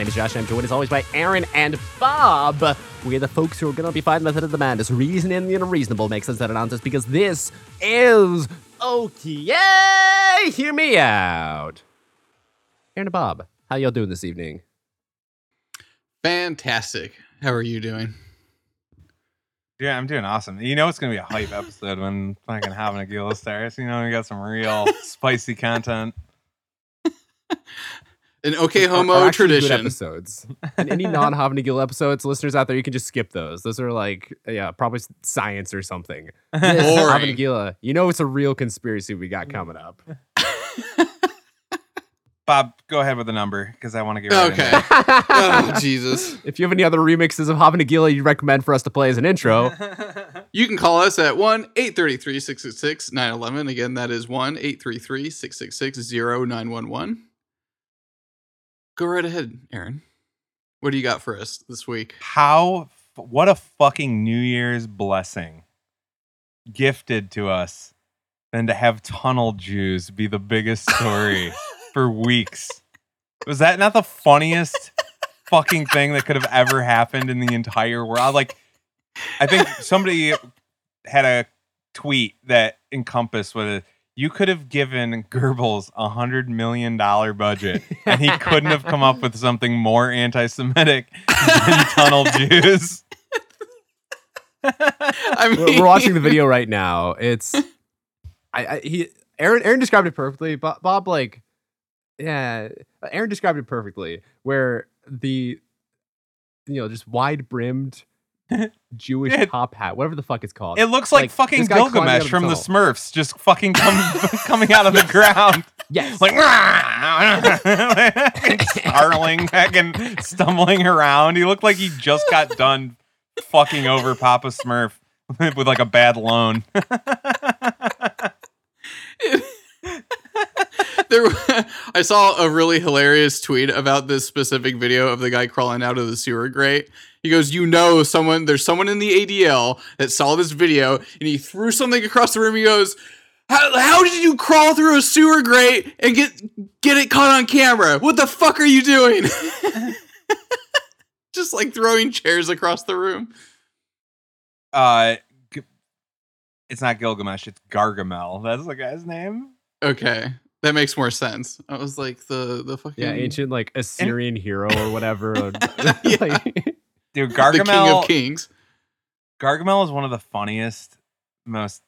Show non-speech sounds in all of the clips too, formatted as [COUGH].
Good evening. My name is Josh. I'm joined as always by Aaron and Bob. We're the folks who are going to be fighting method of the madness. Reason and the unreasonable makes us that announce because this is okay. Hear me out. Aaron and Bob, how y'all doing this evening? Fantastic. How are you doing? Yeah, I'm doing awesome. You know it's gonna be a hype episode when fucking Hava Nagila starts. You know we got some real [LAUGHS] spicy content. [LAUGHS] An okay Are- are homo actually good tradition. episodes. And [LAUGHS] any non Havnagil episodes, listeners out there, you can just skip those. Those are like, yeah, probably science or something. This [LAUGHS] Boring. Hava Nagila, you know, it's a real conspiracy we got coming up. [LAUGHS] Bob, go ahead with the number because I want to get right Okay. into it. oh, Jesus. If you have any other remixes of Hava Nagila you'd recommend for us to play as an intro, You can call us at 1 833 666 911. Again, that is 1 833 666 0911. Go right ahead, Aaron. What do you got for us this week? How? What a fucking New Year's blessing gifted to us than to have tunnel Jews be the biggest story [LAUGHS] for weeks. Was that not the funniest fucking thing that could have ever happened in the entire world? Like, I think somebody had a tweet that encompassed what it, you could have given Goebbels a hundred million dollar budget, and he couldn't have come up with something more anti-Semitic than [LAUGHS] tunnel Jews. I mean, we're, we're watching the video right now. It's, I, I he, Aaron, Aaron described it perfectly. Bob, Bob, like, yeah, Aaron described it perfectly. Where the, you know, just wide brimmed Jewish Yeah. top hat, whatever the fuck it's called. It looks like, Like, fucking this guy climbing out Gilgamesh from the tunnel. Smurfs, just fucking come, [LAUGHS] [LAUGHS] coming out of the ground, yes, like [LAUGHS] snarling, fucking stumbling around. He looked like he just got done fucking over Papa Smurf with like a bad loan. there, I saw a really hilarious tweet about this specific video of the guy crawling out of the sewer grate. He goes, "You know, someone there's someone in the ADL that saw this video, and he threw something across the room. He goes." How, how did you crawl through a sewer grate and get get it caught on camera? What the fuck are you doing? [LAUGHS] Just like throwing chairs across the room. Uh, it's not Gilgamesh, it's Gargamel. That's the guy's name. Okay, that makes more sense. I was like the the fucking yeah, ancient like Assyrian hero or whatever. [LAUGHS] Yeah. [LAUGHS] like- Dude, Gargamel. [LAUGHS] the king Gargamel. of kings. Gargamel is one of the funniest, most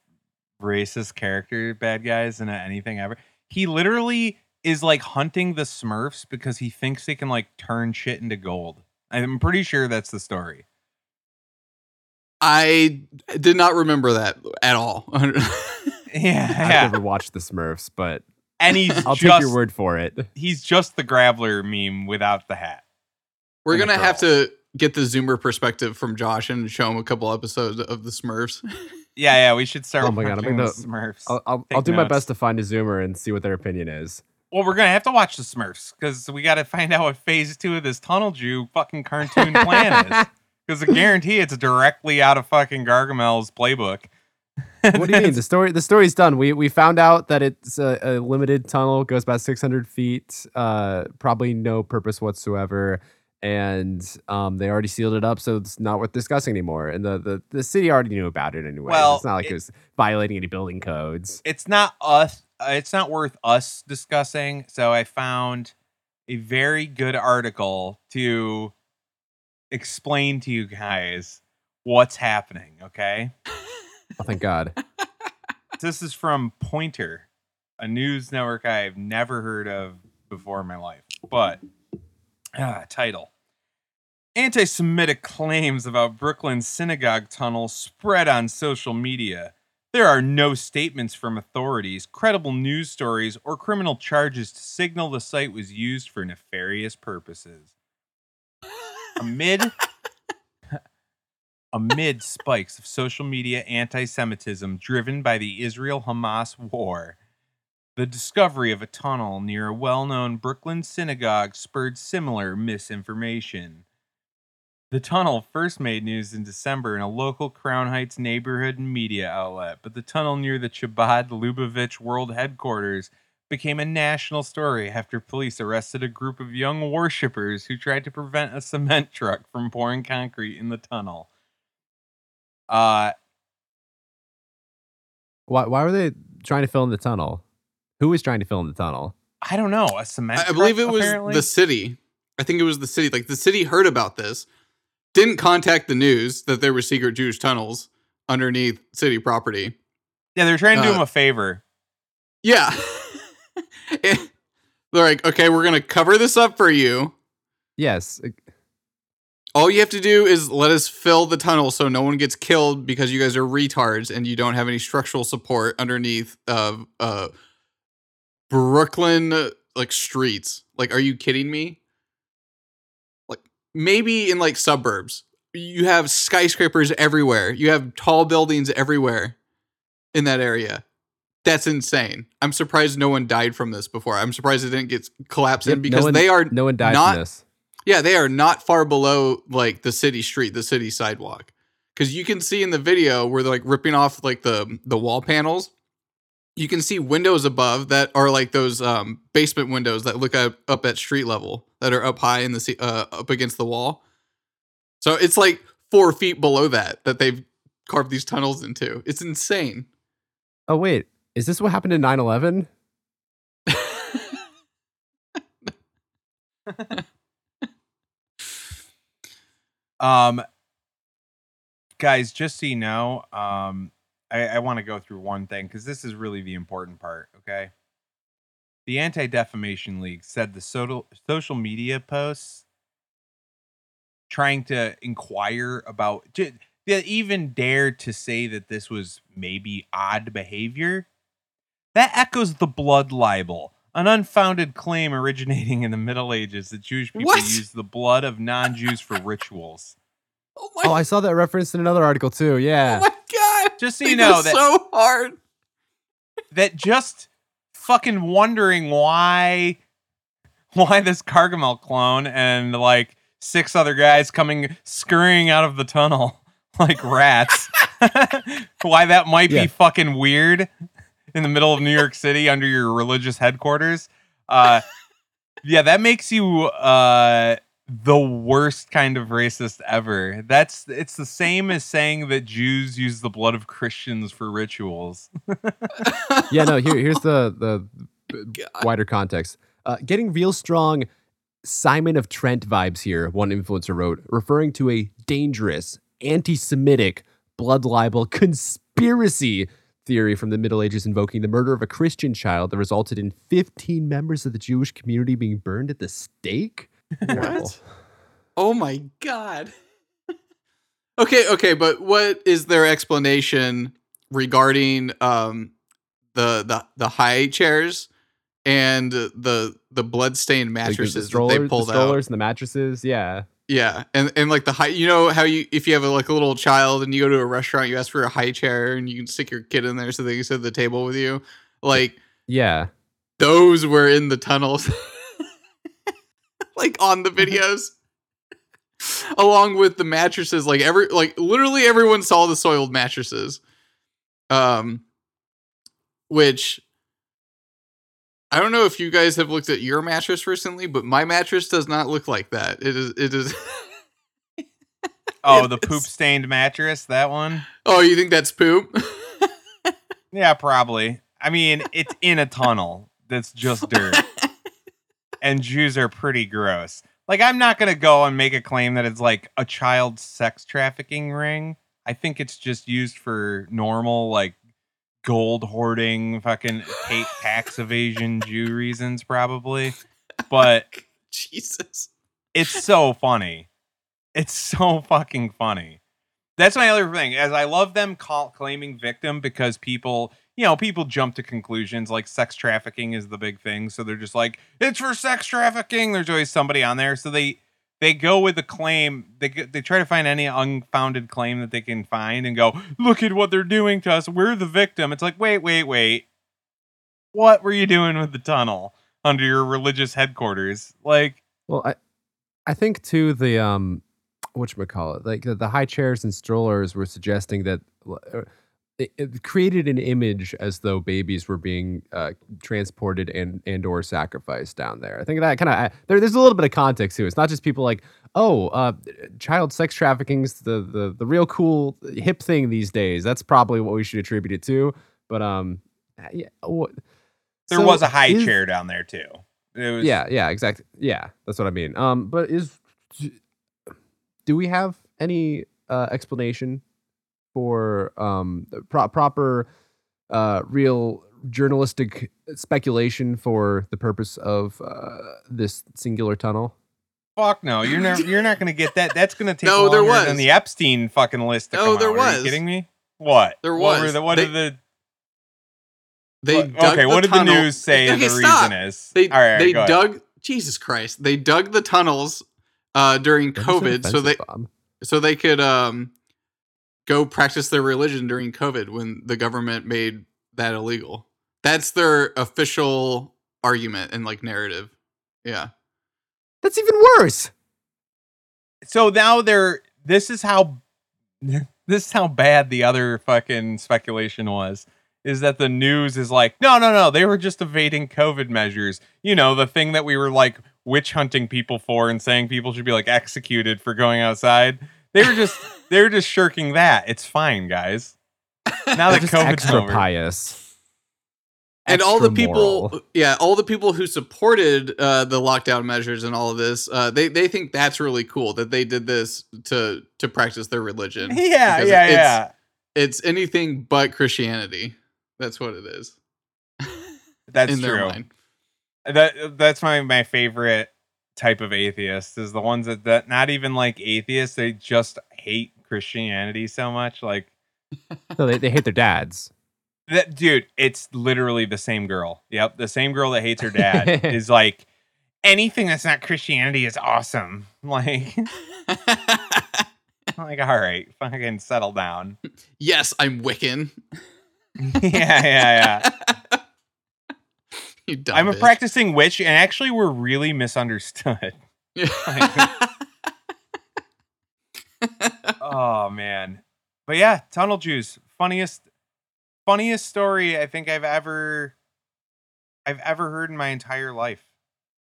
racist character bad guys in anything ever. He literally is like hunting the Smurfs because he thinks they can like turn shit into gold. I'm pretty sure that's the story. I did not remember that at all. [LAUGHS] [LAUGHS] Yeah, I've never watched the Smurfs, but And he's I'll just take your word for it. he's just the Graveler meme without the hat. We're gonna have to get the Zoomer perspective from Josh and show him a couple episodes of the Smurfs. [LAUGHS] Yeah, yeah. We should start. Oh my God, I'm watching gonna- the Smurfs. I'll, I'll, I'll do my best to find a Zoomer and see what their opinion is. Well, we're gonna have to watch the Smurfs because we got to find out what phase two of this Tunnel Jew fucking cartoon plan is. [LAUGHS] Because I guarantee it's directly out of fucking Gargamel's playbook. What do you mean? The story the story's done. We we found out that it's a, a limited tunnel, goes about 600 feet, uh, probably no purpose whatsoever, and um, they already sealed it up, so it's not worth discussing anymore. And the the, the city already knew about it anyway. Well, it's not like it- it was violating any building codes. it's not us. Uh, it's not worth us discussing. So I found a very good article to explain to you guys what's happening. Okay. Oh, thank God. [LAUGHS] this is from Poynter, a news network I've never heard of before in my life. But ah, title Anti Semitic claims about Brooklyn synagogue tunnel spread on social media. There are no statements from authorities, credible news stories, or criminal charges to signal the site was used for nefarious purposes. Amid [LAUGHS] amid spikes of social media anti-Semitism driven by the Israel-Hamas war, the discovery of a tunnel near a well-known Brooklyn synagogue spurred similar misinformation. The tunnel first made news in December in a local Crown Heights neighborhood media outlet, but the tunnel near the Chabad Lubavitch World Headquarters became a national story after police arrested a group of young worshippers who tried to prevent a cement [LAUGHS] truck from pouring concrete in the tunnel. Uh, Why, why were they trying to fill in the tunnel? Who was trying to fill in the tunnel? I don't know. A cement. I, I believe truck, it was apparently? the city. I think it was the city. Like the city heard about this, didn't contact the news that there were secret Jewish tunnels underneath city property. Yeah, they're trying to do uh, him a favor. Yeah. [LAUGHS] And They're like, okay, we're gonna cover this up for you. Yes. All you have to do is let us fill the tunnel so no one gets killed because you guys are retards and you don't have any structural support underneath of uh Brooklyn uh, like streets. Like, are you kidding me? Maybe in like suburbs. You have skyscrapers everywhere. You have tall buildings everywhere in that area. That's insane. I'm surprised no one died from this before. I'm surprised it didn't get collapsed Yep, in no because one- they are No one died not- from this. yeah, they are not far below like the city street, the city sidewalk. Cause you can see in the video where they're like ripping off like the the wall panels. You can see windows above that are like those um, basement windows that look up, up at street level that are up high in the ce- uh, up against the wall. So it's like four feet below that that they've carved these tunnels into. It's insane. Oh, wait. Is this what happened in 9 11? [LAUGHS] Um, guys, just so you know, um, I, I want to go through one thing because this is really the important part. Okay, the Anti Defamation League said the social social media posts trying to inquire about, ju- they even dared to say that this was maybe odd behavior. That echoes the blood libel, an unfounded claim originating in the Middle Ages that Jewish people What? used the blood of non Jews for rituals. Oh my, Oh, I saw that referenced in another article too. oh Yeah. my god. Just so you know that so hard. that just fucking wondering why why this Gargamel clone and like six other guys coming scurrying out of the tunnel [LAUGHS] like rats. [LAUGHS] why that might Yeah. be fucking weird in the middle of New York City under your religious headquarters. Uh yeah, that makes you uh the worst kind of racist ever. That's it's the same as saying that Jews use the blood of Christians for rituals. [LAUGHS] yeah, no, here, here's the, the God. wider context. Uh, getting real strong Simon of Trent vibes here, one influencer wrote, referring to a dangerous, anti Semitic blood libel conspiracy theory from the Middle Ages invoking the murder of a Christian child that resulted in 15 members of the Jewish community being burned at the stake. Wow. Oh my god. [LAUGHS] okay, okay, but what is their explanation regarding um the the the high chairs and the the bloodstained Like, the- mattresses that they pulled the out? strollers and the mattresses. Yeah. Yeah, and and like the high, you know how you if you have a, like a little child and you go to a restaurant, you ask for a high chair and you can stick your kid in there so they can sit at the table with you. Like Yeah. those were in the tunnels, [LAUGHS] like on the videos, along with the mattresses. Like every like literally everyone saw the soiled mattresses, um, which. I don't know if you guys have looked at your mattress recently, but my mattress does not look like that. It is it is [LAUGHS] Oh, It the poop stained mattress, that one? Oh, you think that's poop? [LAUGHS] Yeah, probably. I mean, it's in a tunnel that's just dirt. [LAUGHS] and Jews are pretty gross. Like, I'm not going to go and make a claim that it's like a child sex trafficking ring. I think it's just used for normal, like, gold hoarding, fucking ta- [LAUGHS] tax evasion Jew reasons, probably. But [LAUGHS] Jesus. it's so funny. It's so fucking funny. That's my other thing. As I love them call, claiming victim because people, you know, people jump to conclusions like sex trafficking is the big thing, so they're just like it's for sex trafficking. There's always somebody on there, so they they go with the claim. They they try to find any unfounded claim that they can find and go, look at what they're doing to us. We're the victim. It's like wait, wait, wait. What were you doing with the tunnel under your religious headquarters? Like Well, I I think too the um what you call it like the, the high chairs and strollers were suggesting that uh, it, created an image as though babies were being uh, transported and and or sacrificed down there. I think that kind of there, there's a little bit of context to it. It's not just people like, oh, uh, child sex trafficking's the the the real cool hip thing these days. That's probably what we should attribute it to. But um, yeah, what, There so was a high is- chair down there too. It was Yeah, yeah, exactly. Yeah, that's what I mean. Um, but is do we have any uh, explanation for um pro- proper uh real journalistic speculation for the purpose of uh, this singular tunnel? Fuck no, you're never [LAUGHS] you're not gonna get that. That's gonna take No, there longer was. than the Epstein fucking list. To No, come there out. Are was. you kidding me? What? There What were was. the what They- did the They what- dug okay? the what did tunnel- the news say Okay, the stop. reason is? They All right, they go ahead. dug Jesus Christ. They dug the tunnels uh during That COVID so they offensive, Bob. so they could um go practice their religion during COVID when the government made that illegal. That's their official argument and like narrative. Yeah. That's even worse. so now they're this is how [LAUGHS] this is how bad the other fucking speculation was is that the news is like no no no they were just evading covid measures you know the thing that we were like witch hunting people for and saying people should be like executed for going outside they were just they were just shirking that. It's fine guys. [LAUGHS] Now They're that just covid's extra over. pious. and all the people moral. yeah all the people who supported uh, the lockdown measures and all of this uh, they they think that's really cool that they did this to to practice their religion. [LAUGHS] Yeah yeah it's, yeah. it's anything but christianity. That's what it is. That's [LAUGHS] in true. their mind. That that's my my favorite type of atheist is the ones that, that not even like atheists they just hate christianity so much like [LAUGHS] No, they, they hate their dads. that dude it's literally the same girl. Yep the same girl that hates her dad [LAUGHS] is like anything that's not christianity is awesome. [LAUGHS] Like like all right fucking settle down. Yes i'm wiccan. Yeah yeah yeah [LAUGHS] you dumb i'm a practicing witch and actually we're really misunderstood. [LAUGHS] [LAUGHS] Oh man. But yeah tunnel juice funniest funniest story i think i've ever i've ever heard in my entire life.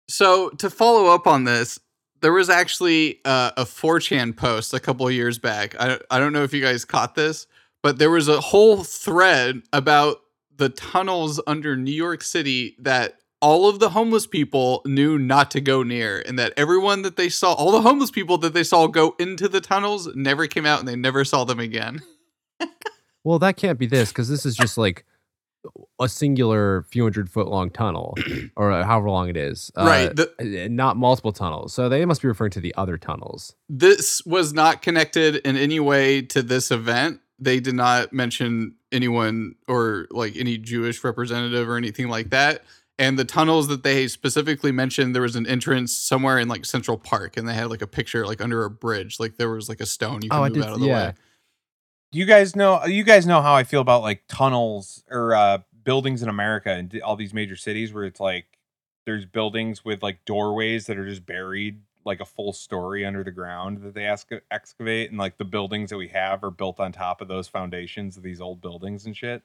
So to follow up on this, there was actually uh, a 4chan post a couple of years back. I, I don't know if you guys caught this, but there was a whole thread about the tunnels under New York City that all of the homeless people knew not to go near, and that everyone that they saw, all the homeless people that they saw go into the tunnels, never came out and they never saw them again. [LAUGHS] Well, that can't be this because this is just like a singular few hundred foot long tunnel [CLEARS THROAT] or however long it is. Right, Uh, the- uh, not multiple tunnels. So they must be referring to the other tunnels. this was not connected in any way to this event. They did not mention anyone or like any Jewish representative or anything like that. And the tunnels that they specifically mentioned, there was an entrance somewhere in like Central Park, and they had like a picture like under a bridge, like there was like a stone you Oh, can I move did- out of the yeah. way. you guys know you guys know how I feel about like tunnels or uh buildings in America and all these major cities where it's like there's buildings with like doorways that are just buried like a full story under the ground that they ask excavate and like the buildings that we have are built on top of those foundations of these old buildings and shit.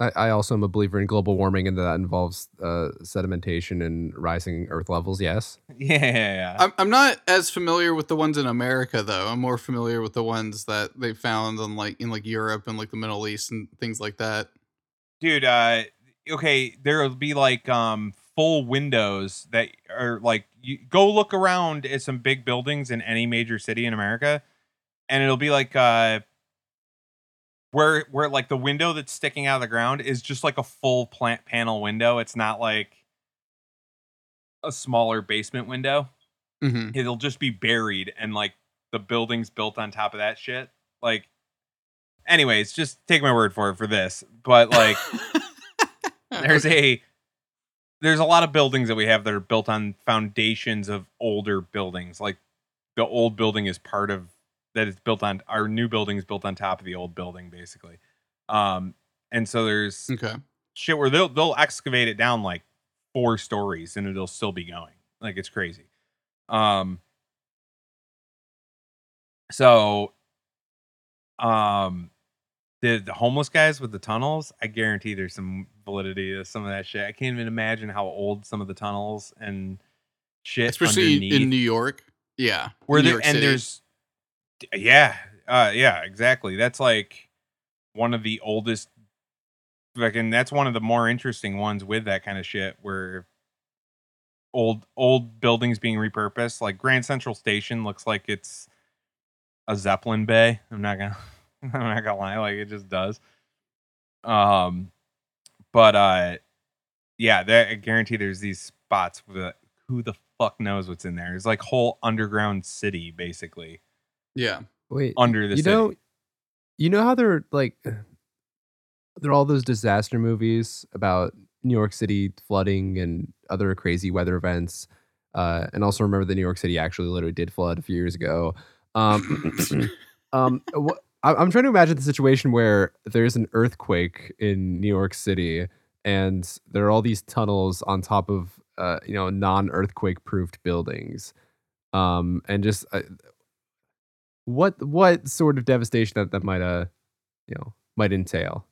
I, I also am a believer in global warming and that involves uh, sedimentation and rising earth levels. Yes. [LAUGHS] Yeah, yeah, yeah. I'm, I'm not as familiar with the ones in America though. I'm more familiar with the ones that they found in like in like Europe and like the Middle East and things like that. dude uh okay there'll be like um full windows that are like you go look around at some big buildings in any major city in america and it'll be like uh where where like the window that's sticking out of the ground is just like a full plant panel window. It's not like a smaller basement window. Hmm it'll just be buried and like the buildings built on top of that shit. Like anyways just take my word for it for this but like [LAUGHS] there's a there's a lot of buildings that we have that are built on foundations of older buildings. Like the old building is part of that is built on our new building is built on top of the old building basically. Um and so there's okay. shit where they'll they'll excavate it down like four stories and it'll still be going. Like it's crazy. Um so um the, the homeless guys with the tunnels, I guarantee there's some validity to some of that shit. I can't even imagine how old some of the tunnels and shit, Especially underneath in New York. Yeah. where New there York and City. there's yeah uh yeah exactly that's like one of the oldest fucking that's one of the more interesting ones with that kind of shit where old old buildings being repurposed like grand central station looks like it's a zeppelin bay i'm not gonna [LAUGHS] i'm not gonna lie like it just does um but uh yeah that i guarantee there's these spots with who the fuck knows what's in there it's like whole underground city basically Yeah. Wait, under the you city. know, you know how they're like, [SIGHS] there are all those disaster movies about New York City flooding and other crazy weather events. Uh, and also remember that New York City actually literally did flood a few years ago. Um, [LAUGHS] um, wh- I- I'm trying to imagine the situation where there's an earthquake in New York City, and there are all these tunnels on top of uh, you know non-earthquake proofed buildings, um, and just uh, what what sort of devastation that that might uh you know might entail.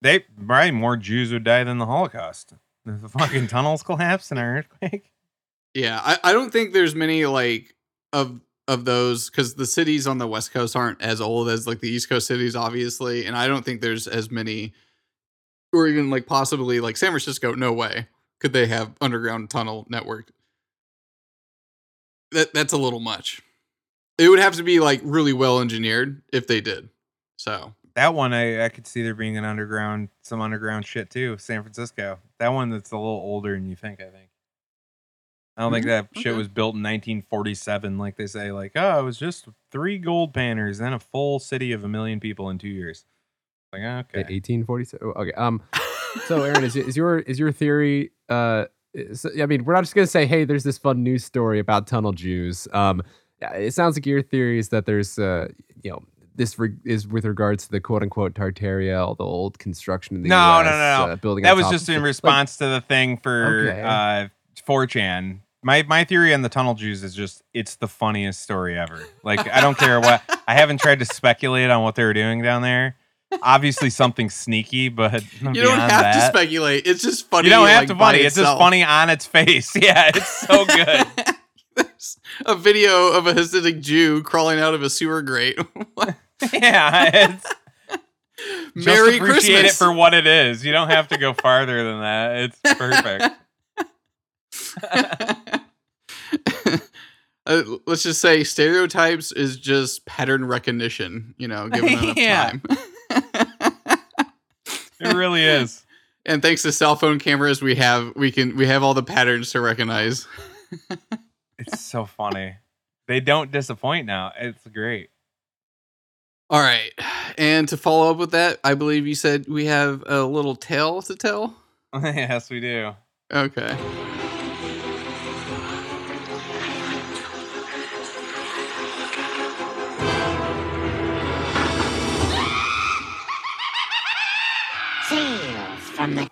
they probably more Jews would die than the Holocaust. If the [LAUGHS] fucking tunnels collapse in an earthquake. Yeah. I, I don't think there's many like of of those because the cities on the West Coast aren't as old as like the East Coast cities, obviously. And I don't think there's as many or even like possibly like San Francisco, no way could they have underground tunnel network. That that's a little much. It would have to be like really well engineered if they did. So That one I, I could see there being an underground some underground shit too. San Francisco. That one that's a little older than you think, I think. I don't think Mhm, that shit was built in 1947, like they say. Like, oh, it was just three gold panners, then a full city of a million people in two years. Like, okay, 1847. Okay. Um. [LAUGHS] So, Aaron, is, is your is your theory? Uh, is, I mean, we're not just gonna say, "Hey, there's this fun news story about tunnel Jews." Um, it sounds like your theory is that there's, uh, you know, this re- is with regards to the quote unquote Tartaria, all the old construction in the No, US, no, no, no. Uh, building. that was just of- in like, response to the thing for Okay. uh 4chan. My my theory on the tunnel Jews is just it's the funniest story ever. Like I don't care what I haven't tried to speculate on what they were doing down there. Obviously something sneaky, but [LAUGHS] you don't have that, to speculate. It's just funny. You don't have like, to funny. It's just funny on its face. [LAUGHS] Yeah, it's so good. [LAUGHS] There's a video of a Hasidic Jew crawling out of a sewer grate. Yeah, it's just Merry appreciate Christmas. it for what it is. You don't have to go farther than that. It's perfect. [LAUGHS] Uh, let's just say stereotypes is just pattern recognition, you know, given [LAUGHS] enough Yeah. time. It really is. [LAUGHS] and thanks to cell phone cameras, we have we can we have all the patterns to recognize. It's so funny. They don't disappoint now. It's great. All right, and to follow up with that, I believe you said we have a little tale to tell. yes, we do. Okay.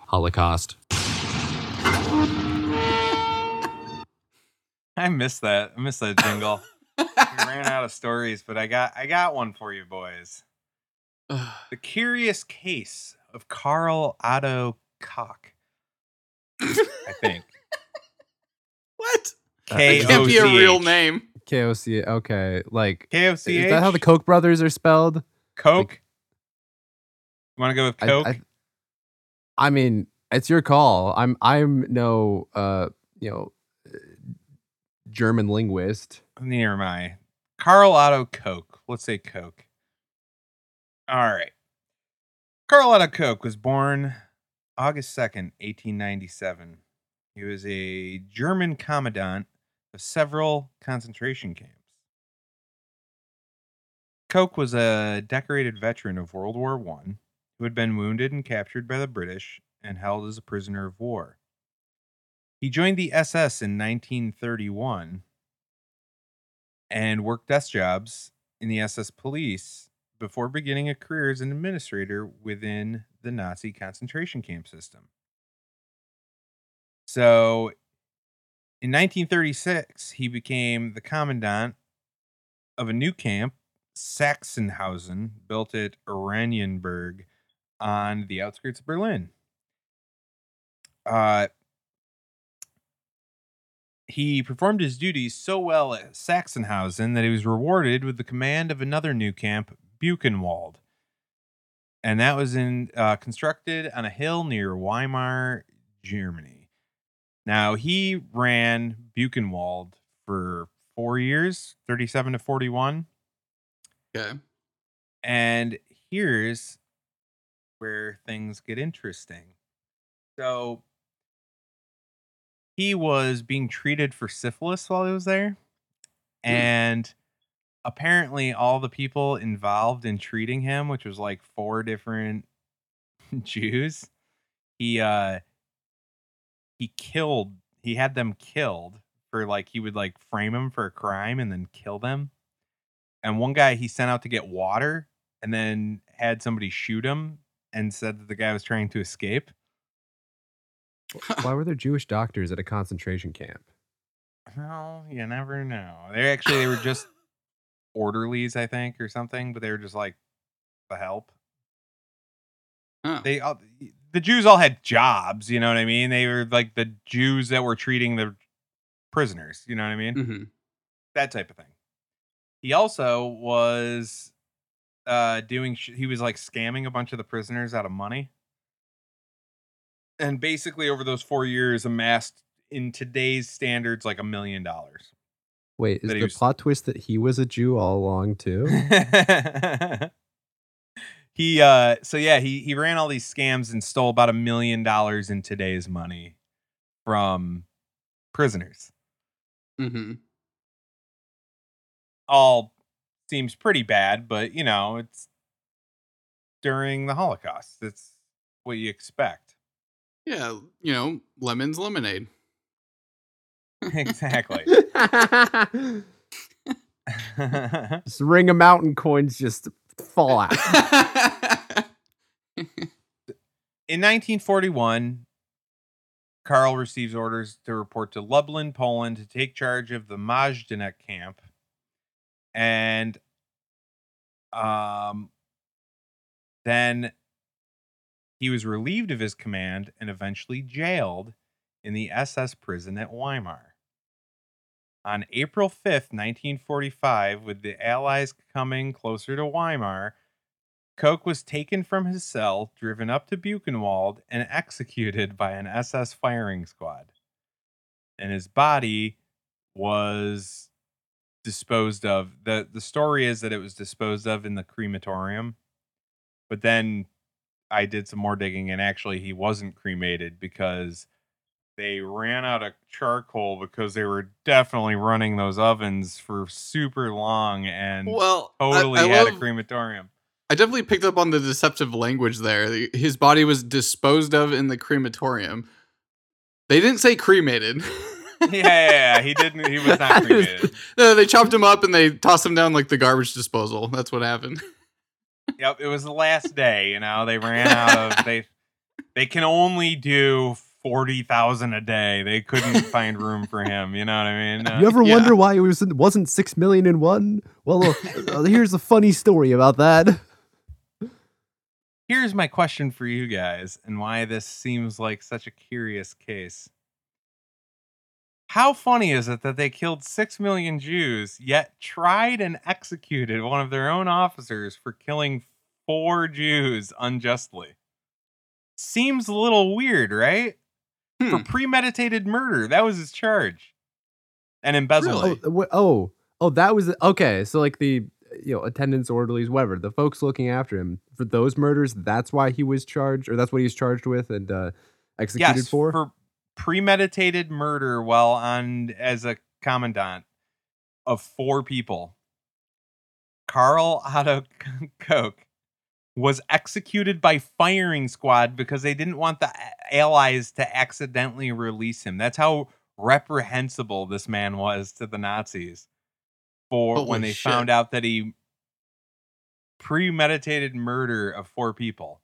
Holocaust. [LAUGHS] I miss that. I miss that jingle. we ran out of stories, but I got I got one for you boys. [SIGHS] The curious case of Karl Otto Koch. I think. [LAUGHS] what? K That can't be a real name. KOC. Okay, like K O C H. is that how the Koch brothers are spelled? Coke? You want to go with I- Coke? I, I mean, it's your call. I'm I'm no uh you know German linguist. Neither am I. Karl Otto Koch. Let's say Koch. All right. Karl Otto Koch was born August 2nd, 1897. He was a German commandant of several concentration camps. Koch was a decorated veteran of World War I who had been wounded and captured by the British and held as a prisoner of war. He joined the SS in 1931 and worked desk jobs in the SS police before beginning a career as an administrator within the Nazi concentration camp system. So in 1936, he became the commandant of a new camp, Sachsenhausen, built at Oranienburg on the outskirts of Berlin. Uh, he performed his duties so well at Sachsenhausen that he was rewarded with the command of another new camp, Buchenwald. And that was in uh, constructed on a hill near Weimar, Germany. Now he ran Buchenwald for four years, 37 to 41. Okay. And here's where things get interesting. So he was being treated for syphilis while he was there. And apparently all the people involved in treating him, which was like four different [LAUGHS] Jews, he uh he killed he had them killed for like he would like frame him for a crime and then kill them. And one guy he sent out to get water and then had somebody shoot him and said that the guy was trying to escape. Why were [LAUGHS] there Jewish doctors at a concentration camp? Well, you never know. They actually they were just [LAUGHS] orderlies, I think, or something, but they were just like the help. Huh. They all, the Jews all had jobs, you know what I mean? They were like the Jews that were treating the prisoners, you know what I mean? hmm That type of thing. He also was uh doing sh- he was like scamming a bunch of the prisoners out of money. And basically over those 4 years amassed in today's standards like a million dollars. Wait, is That he the was- plot twist that he was a Jew all along too? [LAUGHS] he uh so yeah he he ran all these scams and stole about a million dollars in today's money from prisoners mm-hmm all seems pretty bad but you know it's during the holocaust That's what you expect Yeah, you know, lemons lemonade. exactly [LAUGHS] [LAUGHS] just ring of mountain coins just fall out. In 1941, Karl receives orders to report to Lublin, Poland, to take charge of the Majdanek camp, and um, then he was relieved of his command and eventually jailed in the SS prison at Weimar. On April 5th, 1945, with the Allies coming closer to Weimar, Koch was taken from his cell, driven up to Buchenwald, and executed by an SS firing squad. And his body was disposed of. The the story is that it was disposed of in the crematorium. But then I did some more digging and actually he wasn't cremated because they ran out of charcoal because they were definitely running those ovens for super long and well, totally I, had love- a crematorium. I definitely picked up on the deceptive language there. His body was disposed of in the crematorium. They didn't say cremated. [LAUGHS] [LAUGHS] yeah, yeah, yeah, he didn't. He was not [LAUGHS] cremated. no, they chopped him up and they tossed him down like the garbage disposal. That's what happened. [LAUGHS] Yep, it was the last day. You know, they ran out of they. They can only do forty thousand a day. They couldn't find room for him. You know what I mean? Uh, You ever Yeah. wonder why it was wasn't six million in one? Well, uh, uh, here's a funny story about that. here's my question for you guys, and why this seems like such a curious case. How funny is it that they killed six million Jews, yet tried and executed one of their own officers for killing four Jews unjustly? Seems a little weird, right? Hmm. For premeditated murder, that was his charge. And embezzlement. Oh, oh, oh, that was okay. So like the you know attendants, orderlies, whatever, the folks looking after him for those murders. That's why he was charged, or that's what he's charged with and uh, executed yes, for. for premeditated murder while on as a commandant of four people. Karl Otto [LAUGHS] Koch was executed by firing squad because they didn't want the uh, allies to accidentally release him. That's how reprehensible this man was to the Nazis for Holy when they shit. found out that he premeditated murder of four people.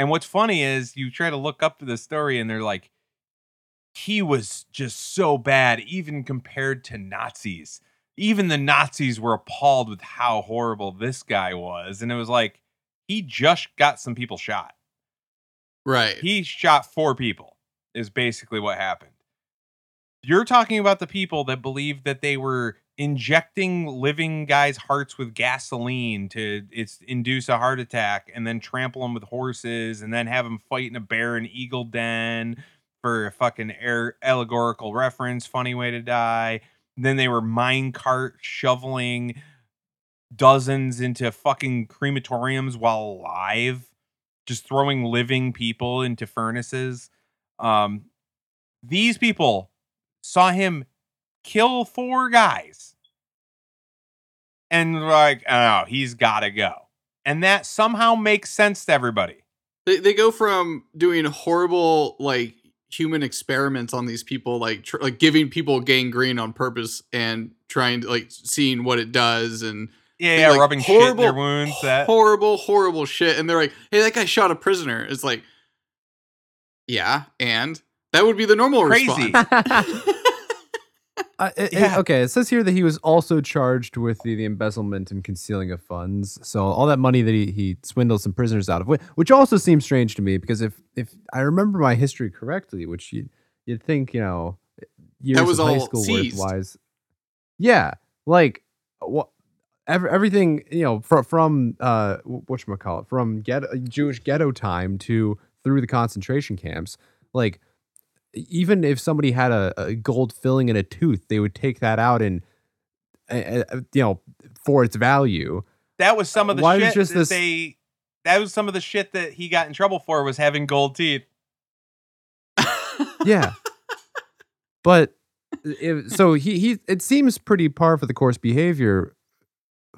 And what's funny is you try to look up to the story and they're like, he was just so bad, even compared to Nazis. Even the Nazis were appalled with how horrible this guy was. And it was like, He just got some people shot. Right. He shot four people, is basically what happened. You're talking about the people that believe that they were injecting living guys' hearts with gasoline to induce a heart attack and then trample them with horses and then have them fight in a bear and eagle den for a fucking air allegorical reference, funny way to die. Then they were mine cart shoveling dozens into fucking crematoriums while alive, just throwing living people into furnaces. Um, these people saw him kill four guys and like, oh, he's got to go. And that somehow makes sense to everybody. They they go from doing horrible like human experiments on these people, like tr- like giving people gangrene on purpose and trying to like seeing what it does and Yeah, being, yeah, like, rubbing shit in their wounds. That horrible, horrible shit. And they're like, "Hey, that guy shot a prisoner." It's like, yeah, and that would be the normal Crazy. response. [LAUGHS] Uh, it- it- Yeah. okay, it says here that he was also charged with the, the embezzlement and concealing of funds. So all that money that he, he swindled some prisoners out of, which also seems strange to me because if if I remember my history correctly, which you you'd think you know years was of high school seized. worth wise, yeah, like what. Every, everything you know from from uh what call it from ghetto, Jewish ghetto time to through the concentration camps like even if somebody had a, a gold filling in a tooth, they would take that out and, uh, uh, you know, for its value. that was some of the Why is shit just that this- they. That was some of the shit that he got in trouble for was having gold teeth. Yeah, [LAUGHS] but if, so he he it seems pretty par for the course behavior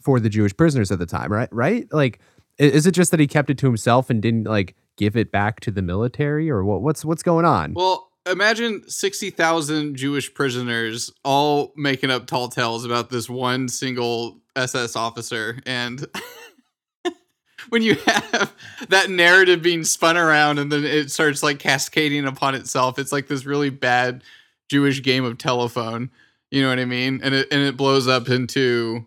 for the Jewish prisoners at the time, right? Right? Like, is it just that he kept it to himself and didn't like give it back to the military, or what? What's what's going on? well, imagine sixty thousand Jewish prisoners all making up tall tales about this one single SS officer, and [LAUGHS] when you have that narrative being spun around and then it starts like cascading upon itself, it's like this really bad Jewish game of telephone. You know what I mean? And it and it blows up into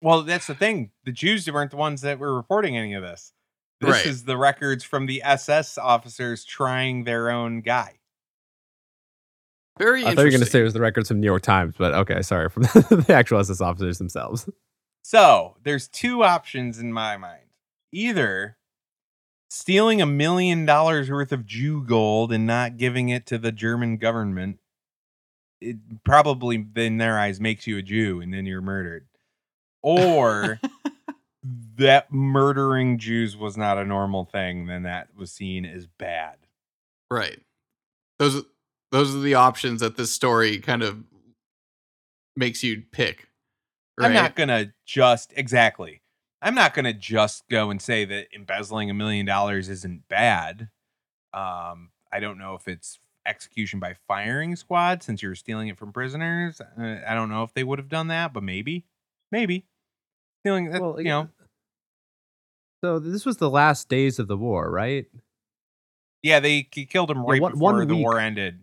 Well, that's the thing. The Jews weren't the ones that were reporting any of this. This Right. is the records from the SS officers trying their own guy. Very. I thought you were going to say it was the records from New York Times, but okay, sorry, from [LAUGHS] the actual SS officers themselves. So there's two options in my mind. Either stealing a million dollars worth of Jew gold and not giving it to the German government, it probably in their eyes makes you a Jew and then you're murdered. Or [LAUGHS] that murdering Jews was not a normal thing, then that was seen as bad. Right. Those those are the options that this story kind of makes you pick. Right? I'm not gonna just exactly. I'm not gonna just go and say that embezzling a million dollars isn't bad. Um, I don't know if it's execution by firing squad since you're stealing it from prisoners. Uh, I don't know if they would have done that, but maybe, maybe stealing. That, Well, you know, So this was the last days of the war, right? yeah, they killed him right one- before one the week. war ended.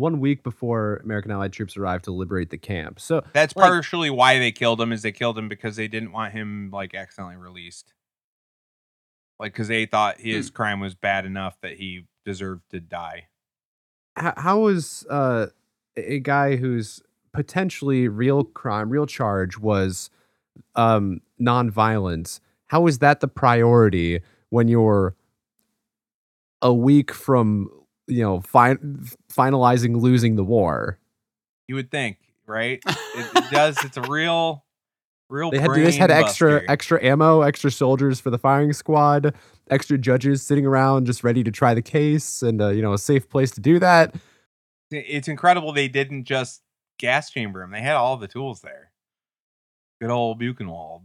One week before American Allied troops arrived to liberate the camp. So That's Like- partially why they killed him. Is they killed him because they didn't want him like accidentally released. Like, because they thought his crime was bad enough that he deserved to die. h- how was uh, a guy whose potentially real crime, real charge was um, nonviolence? How is that the priority when you're a week from you know fin- finalizing losing the war? You would think, right? It, it does. It's a real, real. They had they just had brain extra buster. extra ammo, extra soldiers for the firing squad, extra judges sitting around just ready to try the case, and uh, you know a safe place to do that. It's incredible they didn't just gas chamber him. They had all the tools there. Good old Buchenwald.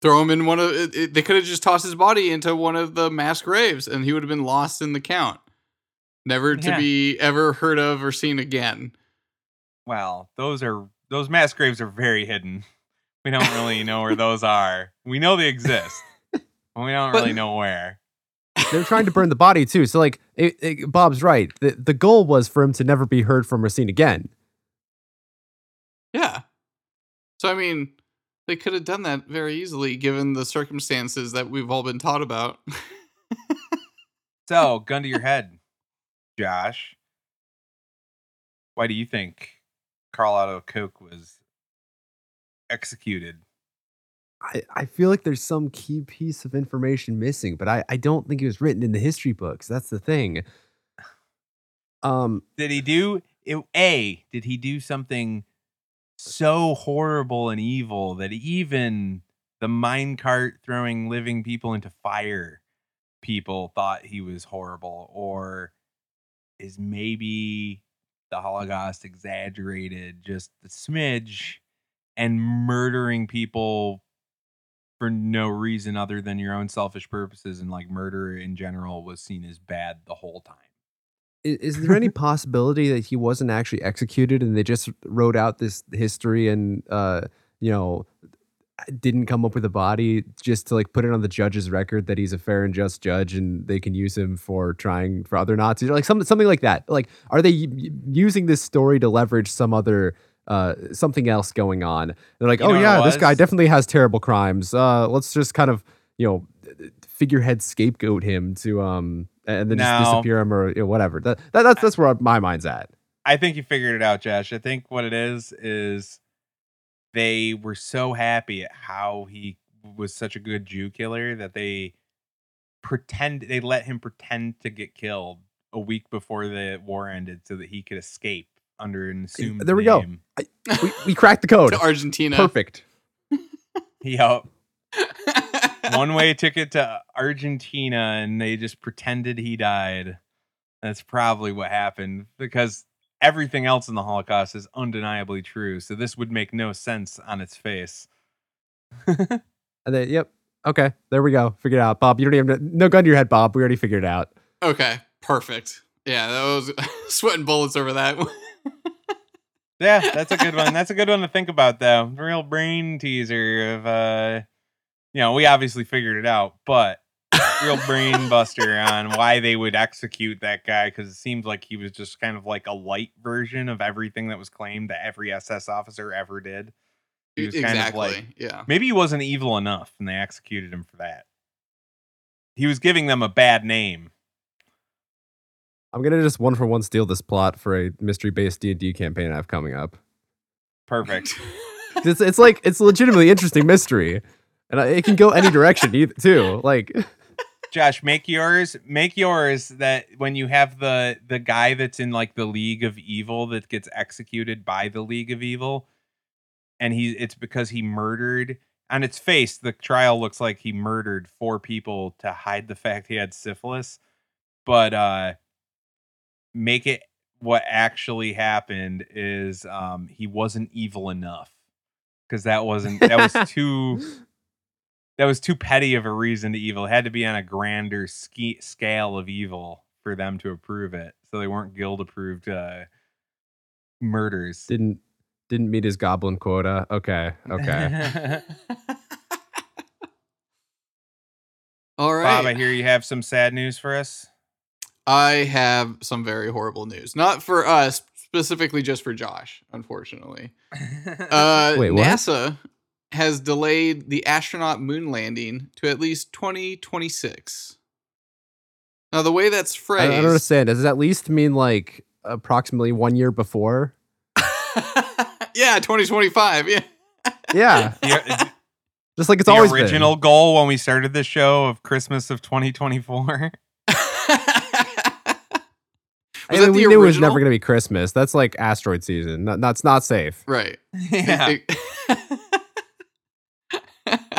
throw him in one of it, it- they could have just tossed his body into one of the mass graves and he would have been lost in the count. Never to Yeah. be ever heard of or seen again. Well, those are those mass graves are very hidden. We don't really know where those are. We know they exist. [LAUGHS] but we don't But- really know where. They're trying to burn the body too. So like, it, it- Bob's right. The the goal was for him to never be heard from or seen again. Yeah. So I mean, they could have done that very easily given the circumstances that we've all been taught about. [LAUGHS] So, gun to your head, Josh. Why do you think Karl Otto Koch was executed? I, I feel like there's some key piece of information missing, but I, I don't think it was written in the history books. That's the thing. Um, Did he do it, A, did he do something so horrible and evil that even the minecart throwing living people into fire people thought he was horrible? Or is maybe the Holocaust exaggerated just a smidge and murdering people for no reason other than your own selfish purposes and like murder in general was seen as bad the whole time? is, is there any [LAUGHS] possibility that he wasn't actually executed and they just wrote out this history and uh, you know didn't come up with a body just to like put it on the judge's record that he's a fair and just judge and they can use him for trying for other Nazis or like something something like that. Like, are they using this story to leverage some other uh something else going on? They're like, You oh yeah, this guy definitely has terrible crimes. Uh, let's just kind of you know figurehead scapegoat him to um and then just disappear him or you know, whatever. That, that that's that's where my mind's at. I think you figured it out, Josh. I think what it is is they were so happy at how he was such a good Jew killer that they pretend they let him pretend to get killed a week before the war ended so that he could escape under an assumed there we go. name. We, we cracked the [LAUGHS] code. to Argentina. Perfect. [LAUGHS] Yup. One [LAUGHS] way ticket to Argentina and they just pretended he died. That's probably what happened because everything else in the Holocaust is undeniably true. So this would make no sense on its face. [LAUGHS] And then, yep. Okay, there we go. Figured it out, Bob. You don't even no gun to your head, Bob. We already figured it out. Okay, perfect. Yeah, that was [LAUGHS] sweating bullets over that. [LAUGHS] Yeah, that's a good one. That's a good one to think about though. Real brain teaser of uh you know, we obviously figured it out, but real brain buster on why they would execute that guy because it seems like he was just kind of like a light version of everything that was claimed that every SS officer ever did. He was exactly. kind of like yeah. maybe he wasn't evil enough and they executed him for that. He was giving them a bad name. I'm gonna just one for one steal this plot for a mystery based D and D campaign I have coming up. Perfect. [LAUGHS] It's it's like it's a legitimately interesting mystery, and it can go any direction either, too. Like, [LAUGHS] Josh, make yours. Make yours that when you have the the guy that's in like the League of Evil that gets executed by the League of Evil, and he it's because he murdered. On its face, the trial looks like he murdered four people to hide the fact he had syphilis, but uh, make it what actually happened is um, he wasn't evil enough because that wasn't that was [LAUGHS] too that was too petty of a reason to evil. It had to be on a grander ski- scale of evil for them to approve it. So they weren't guild approved uh, murders. didn't didn't meet his goblin quota. Okay, okay. [LAUGHS] All right. Bob, I hear you have some sad news for us. I have some very horrible news. Not for us, specifically just for Josh, unfortunately. [LAUGHS] Uh, Wait, what? NASA has delayed the astronaut moon landing to at least 2026. Now, the way that's I, phrased. I don't understand. Does it at least mean like approximately one year before? [LAUGHS] yeah, 2025. Yeah. Yeah, [LAUGHS] the just like it's the always original goal when we started the show of Christmas of 2024. [LAUGHS] Was I mean, we the knew it was never gonna be Christmas. That's like asteroid season. Not, that's not safe. Right. yeah.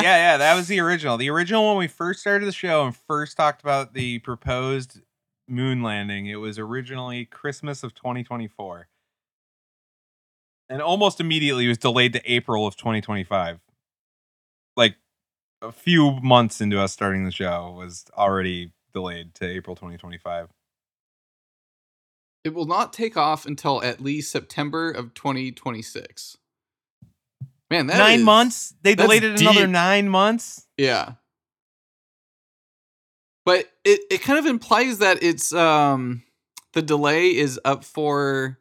Yeah, yeah, that was the original. The original when we first started the show and first talked about the proposed moon landing, it was originally Christmas of 2024. And almost immediately it was delayed to April of 2025. Like a few months into us starting the show was already delayed to April 2025. it will not take off until at least September of 2026. Man, that nine is- months? They delayed it another deep. nine months? Yeah. But it, it kind of implies that it's um the delay is up for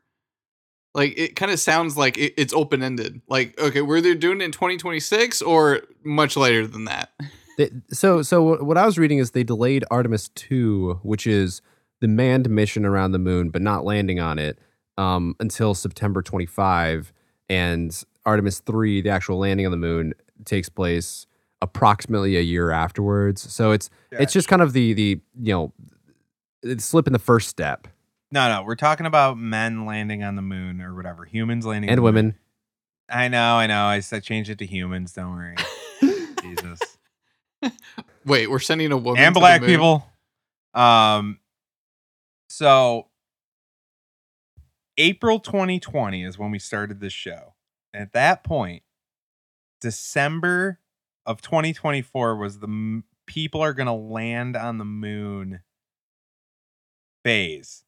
Like it kind of sounds like it, it's open ended. Like okay, were they doing it in 2026 or much later than that? They, so so what I was reading is they delayed Artemis 2, which is the manned mission around the moon but not landing on it um, until September 25 and Artemis 3, the actual landing on the moon takes place approximately a year afterwards. So it's it's just kind of the the you know it's slip in the first step. No, no, we're talking about men landing on the moon or whatever. Humans landing on And the moon. women. I know, I know. I said change it to humans. Don't worry. [LAUGHS] Jesus. Wait, we're sending a woman and to the black moon? people. Um, so April 2020 is when we started this show. At that point, December of 2024 was the m- people are going to land on the moon phase.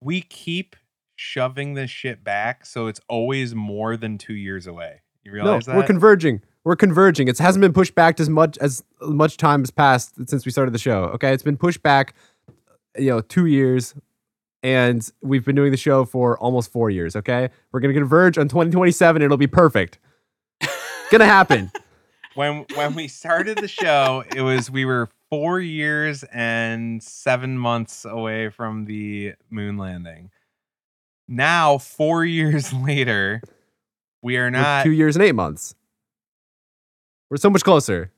We keep shoving this shit back, so it's always more than two years away. You No, realize that? we're converging. We're converging. It hasn't been pushed back as much as much time has passed since we started the show. Okay, it's been pushed back, you know, two years, and we've been doing the show for almost four years. Okay, we're gonna converge on 2027. It'll be perfect. gonna happen. [LAUGHS] when when we started the show, it was we were four years and seven months away from the moon landing. Now, four years [LAUGHS] later, we are We're not. two years and eight months. We're so much closer.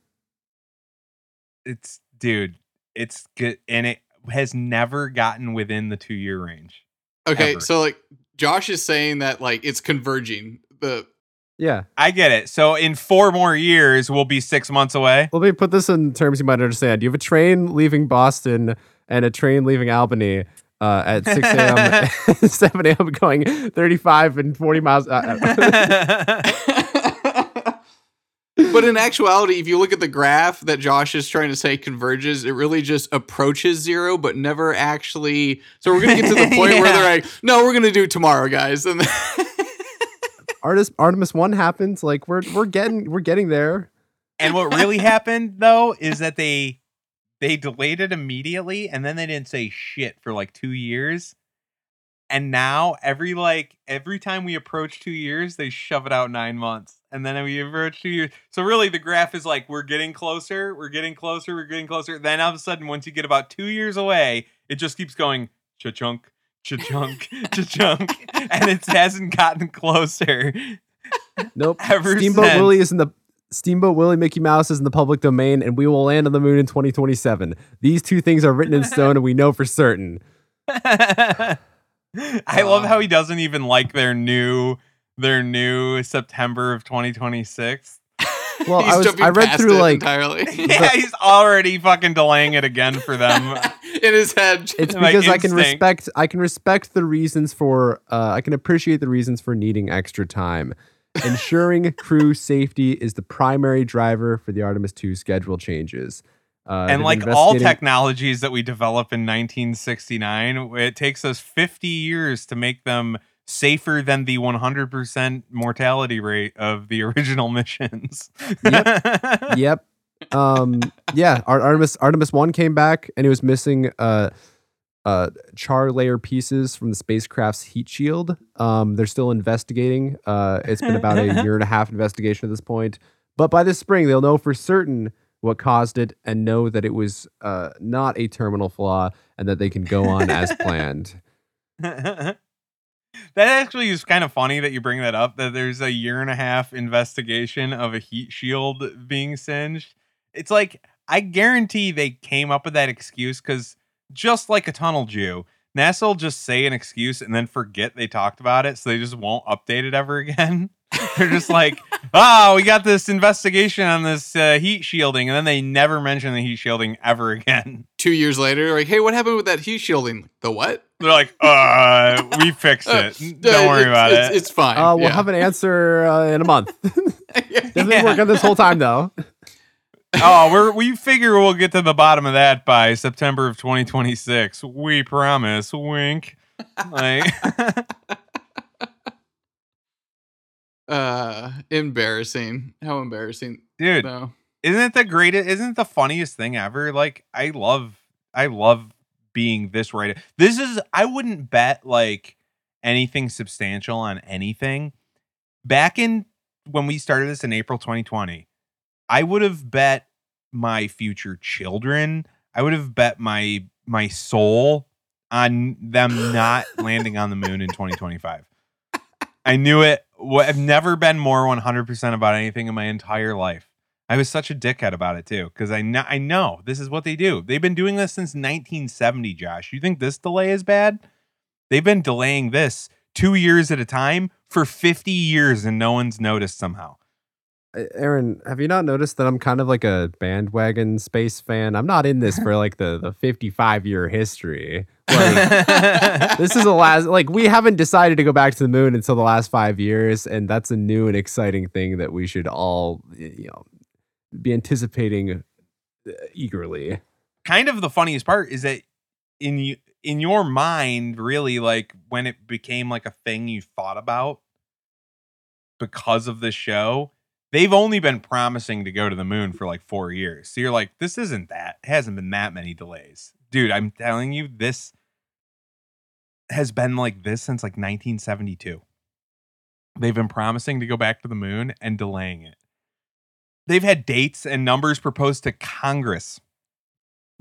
It's dude, it's good, and it has never gotten within the two year range. Okay, Ever. so like Josh is saying that like it's converging. The Yeah. I get it. So in four more years, we'll be six months away. Let me put this in terms you might understand. You have a train leaving Boston and a train leaving Albany uh, at 6 a.m. [LAUGHS] [LAUGHS] 7 a.m. going 35 and 40 miles. Uh, [LAUGHS] but in actuality, if you look at the graph that Josh is trying to say converges, it really just approaches zero, but never actually. So we're gonna get to the [LAUGHS] point where they're like, "No, we're gonna do it tomorrow, guys." And [LAUGHS] Artemis Artemis one happened. Like we're we're getting we're getting there. And what really happened though is that they they delayed it immediately and then they didn't say shit for like 2 years. And now every like every time we approach 2 years, they shove it out 9 months. And then we approach 2 years. So really the graph is like we're getting closer, we're getting closer, we're getting closer. Then all of a sudden once you get about 2 years away, it just keeps going cha-chunk, cha-chunk, [LAUGHS] cha-chunk, and it hasn't gotten closer. Nope. [LAUGHS] Ever Steamboat since. Willie is in the Steamboat Willie Mickey Mouse is in the public domain, and we will land on the moon in 2027. These two things are written in stone, and we know for certain. [LAUGHS] [LAUGHS] I love Uh. how he doesn't even like their new their new September of 2026. Well, [LAUGHS] I was I read through like entirely [LAUGHS] yeah, he's already fucking delaying it again for them. in his head. it's like because I can respect I can respect the reasons for uh, I can appreciate the reasons for needing extra time. Ensuring crew safety is the primary driver for the Artemis 2 schedule changes. Uh, and like all technologies that we develop in 1969, it takes us 50 years to make them safer than the 100% mortality rate of the [LAUGHS] original missions. [LAUGHS] yep. Um, yeah, Ar- Artemis Artemis One came back and it was missing uh, uh, char layer pieces from the spacecraft's heat shield. Um, they're still investigating. Uh, it's been about a [LAUGHS] year and a half investigation at this point, but by this spring they'll know for certain what caused it and know that it was uh, not a terminal flaw and that they can go on as planned. [LAUGHS] that actually is kind of funny that you bring that up that there's a year and a half investigation of a heat shield being singed it's like i guarantee they came up with that excuse because just like a tunnel jew nasa will just say an excuse and then forget they talked about it so they just won't update it ever [LAUGHS] again [LAUGHS] they're just like oh we got this investigation on this uh, heat shielding and then they never mention the heat shielding ever again Two years later, like, hey, what happened with that heat shielding? The what? they're like uh we fixed Uh, it don't worry it's, about it's, it It's fine. Uh, we'll yeah. have an answer uh, in a month. They've been Yeah. working on this whole time though. [LAUGHS] oh, we're we figure we'll get to the bottom of that by September of 2026. We promise. Wink. Like, [LAUGHS] uh, embarrassing. How embarrassing. dude, No. isn't it the greatest? Isn't it the funniest thing ever? Like, I love, I love being this right. This is. I wouldn't bet like anything substantial on anything. Back in when we started this in April 2020, I would have bet my future children, I would have bet my my soul on them not [LAUGHS] landing on the moon in 2025. I knew it. I've never been more 100% about anything in my entire life. I was such a dickhead about it too, because I know I know this is what they do. They've been doing this since 1970. Josh, you think this delay is bad? They've been delaying this two years at a time for 50 years, and no one's noticed somehow. Uh, Aaron, have you not noticed that I'm kind of like a bandwagon space fan? I'm not in this [LAUGHS] for like the the 55 year history. Like, [LAUGHS] this is the last like we haven't decided to go back to the moon until the last 5 years and that's a new and exciting thing that we should all you know be anticipating uh, eagerly. kind of the funniest part is that in you in your mind really like when it became like a thing you thought about because of the show they've only been promising to go to the moon for like four years. So you're like this isn't that it hasn't been that many delays. Dude i'm telling you this has been like this since like 1972 they've been promising to go back to the moon and delaying it they've had dates and numbers proposed to congress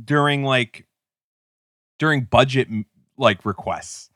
during like during budget like requests.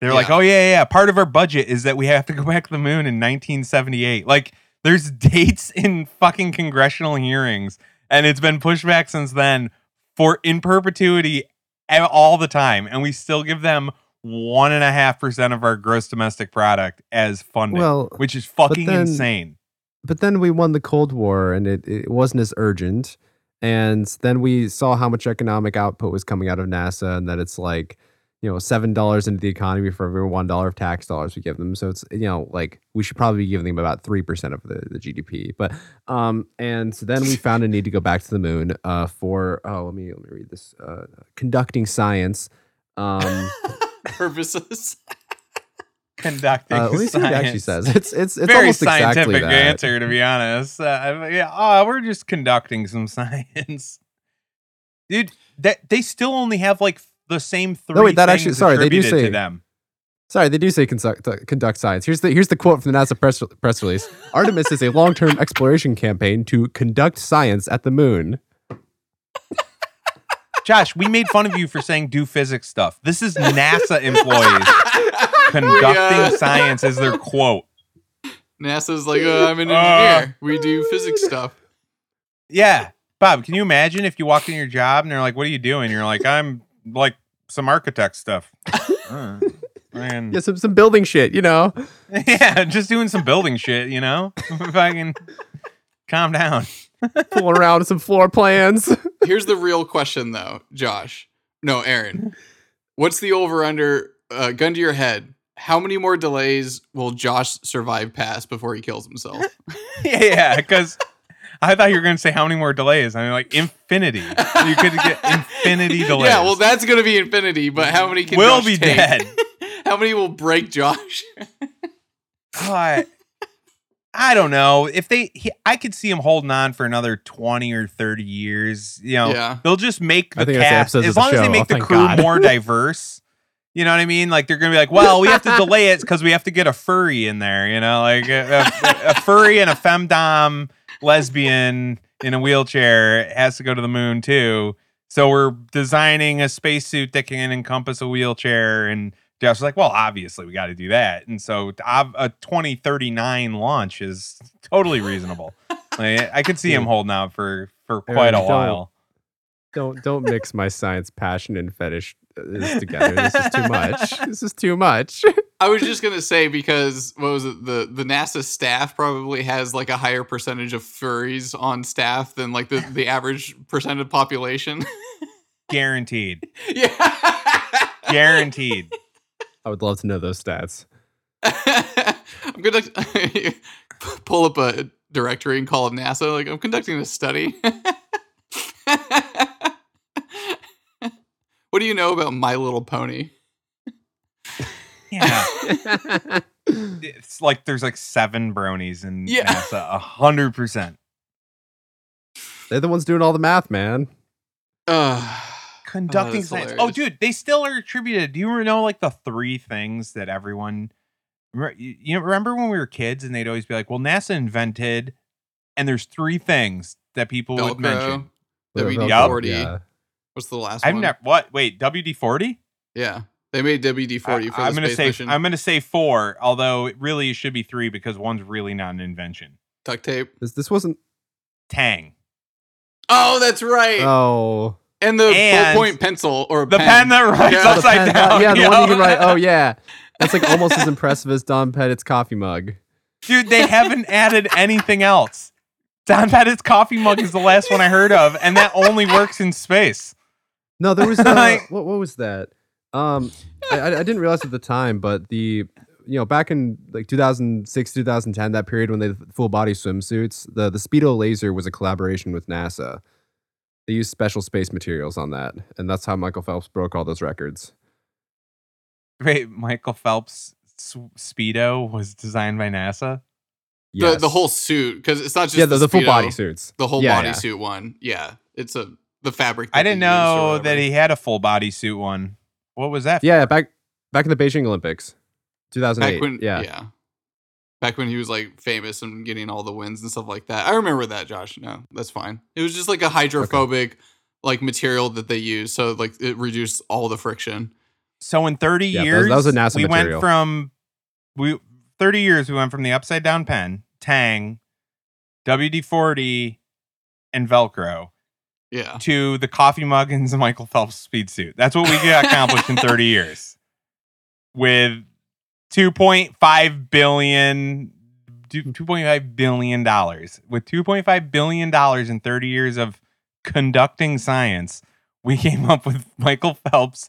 They're like, "Oh yeah, yeah, yeah, part of our budget is that we have to go back to the moon in 1978." Like there's [LAUGHS] dates in fucking congressional hearings and it's been pushed back since then for in perpetuity all the time and we still give them one and a half percent of our gross domestic product as funding, Well, which is fucking then- insane. but then we won the Cold War and it, it wasn't as urgent. And then we saw how much economic output was coming out of NASA and that it's like, you know, seven dollars into the economy for every one dollar of tax dollars we give them. So it's you know, like we should probably be giving them about three percent of the, the GDP. But um and so then we found a need to go back to the moon uh for oh let me let me read this. Uh conducting science. Um [LAUGHS] [LAUGHS] Purposes. Conducting uh, let me see what it actually says. It's it's it's very almost exactly scientific that. answer to be honest uh, yeah oh, we're just conducting some [LAUGHS] science dude that they still only have like the same three No, wait, that actually- sorry, they do say- to them Sorry, they do say conduct, uh, conduct science. Here's the here's the quote from the NASA press press release. Artemis is a long term exploration campaign to conduct science at the moon. Josh we made fun of you for saying do physics stuff this is nasa employees conducting We, uh, science is their quote NASA's like, oh, I'm an Uh. engineer. we do physics stuff. yeah bob can you imagine if you walked in your job and they're like what are you doing you're like i'm like some architect stuff [LAUGHS] Uh, man. Yeah, some some building shit, you know. [LAUGHS] yeah, just doing some building shit, you know? if I can calm down. [LAUGHS] Fooling around with some floor plans. Here's the real question, though, Josh. No, Aaron. What's the over under? Uh, gun to your head. How many more delays will Josh survive past before he kills himself? [LAUGHS] yeah, yeah, because I thought you were going to say how many more delays. I mean, like infinity. You could get [LAUGHS] infinity delays. Yeah, well, that's gonna be infinity. But how many can Will Josh be take? dead. [LAUGHS] how many will break Josh? I, I don't know if they. He, I could see him holding on for another twenty or thirty years. You know, Yeah. they'll just make the think the cast as of the long as they make Oh, the thank crew God. more [LAUGHS] diverse. You know what I mean? Like they're gonna be like, well, we have to [LAUGHS] delay it because we have to get a furry in there. You know, like a, a, a furry and a femdom lesbian in a wheelchair has to go to the moon too. So we're designing a spacesuit that can encompass a wheelchair. And Josh was like, well, obviously we got to do that. And so ob- a 2039 launch is totally reasonable. [LAUGHS] like, I could see him holding out for for quite a Aaron, don't- while. Don't don't mix my science passion and fetish uh, this [LAUGHS] together. This is too much. This is too much. [LAUGHS] I was just gonna say because what was it? The the NASA staff probably has like a higher percentage of furries on staff than like the, the average percent of population. Guaranteed. yeah. Guaranteed. I would love to know those stats. [LAUGHS] I'm gonna [LAUGHS] pull up a directory and call up NASA. Like I'm conducting a study. [LAUGHS] what do you know about My Little Pony? Yeah. it's like there's like seven bronies in Yeah. NASA. A hundred percent. They're the ones doing all the math, man. Uh, conducting that's science. Oh, dude, they still are attributed. Do you know like the three things that everyone? You you remember when we were kids and they'd always be like, "Well, NASA invented," and there's three things that people would mention. Velcro, WD Yup. forty. Yeah. What's the last I've one? never. What? Wait, WD forty. Yeah, they made WD forty for the I'm gonna space say mission. I'm gonna say four, although it really should be three because one's really not an invention. Duct tape. This this wasn't. Tang, Oh, that's right. Oh, and the and ballpoint pencil or the pen. pen, that writes Yeah. upside pen- down. yeah, the yo. one you can write. Oh [LAUGHS] yeah, that's like almost as impressive as Don Pettit's coffee mug. Dude, they haven't added anything else. Don Pettit's coffee mug is the last one I heard of, and that only works in space. No, there was [LAUGHS] uh, Like- what what was that? Um, I, I I didn't realize at the time, but the you know back in like 2006 2010 that period when they full body swimsuits the the speedo laser was a collaboration with nasa they used special space materials on that and that's how michael phelps broke all those records Wait, Michael Phelps' speedo was designed by NASA. The, yes. the whole suit because it's not just yeah the, the full body suits The whole Yeah, yeah. bodysuit one. Yeah, it's a the fabric. I didn't they used or know that he had a full body suit one. What was that? yeah back back in the beijing olympics 2008 back when yeah. yeah. Back when he was like famous and getting all the wins and stuff like that. I remember that, Josh. No, that's fine. It was just like a hydrophobic like material that they used, so like it reduced all the friction. So in 30 Yeah, that was- years, that was a NASA we material. went from we 30 years we went from the upside down pen, Tang, WD-40, and Velcro Yeah. to the coffee mug and the [LAUGHS] Michael Phelps speed suit. That's what we got accomplished in 30 [LAUGHS] years. With 2.5 billion two- 2.5 billion dollars. With 2.5 billion dollars in 30 years of conducting science, we came up with Michael Phelps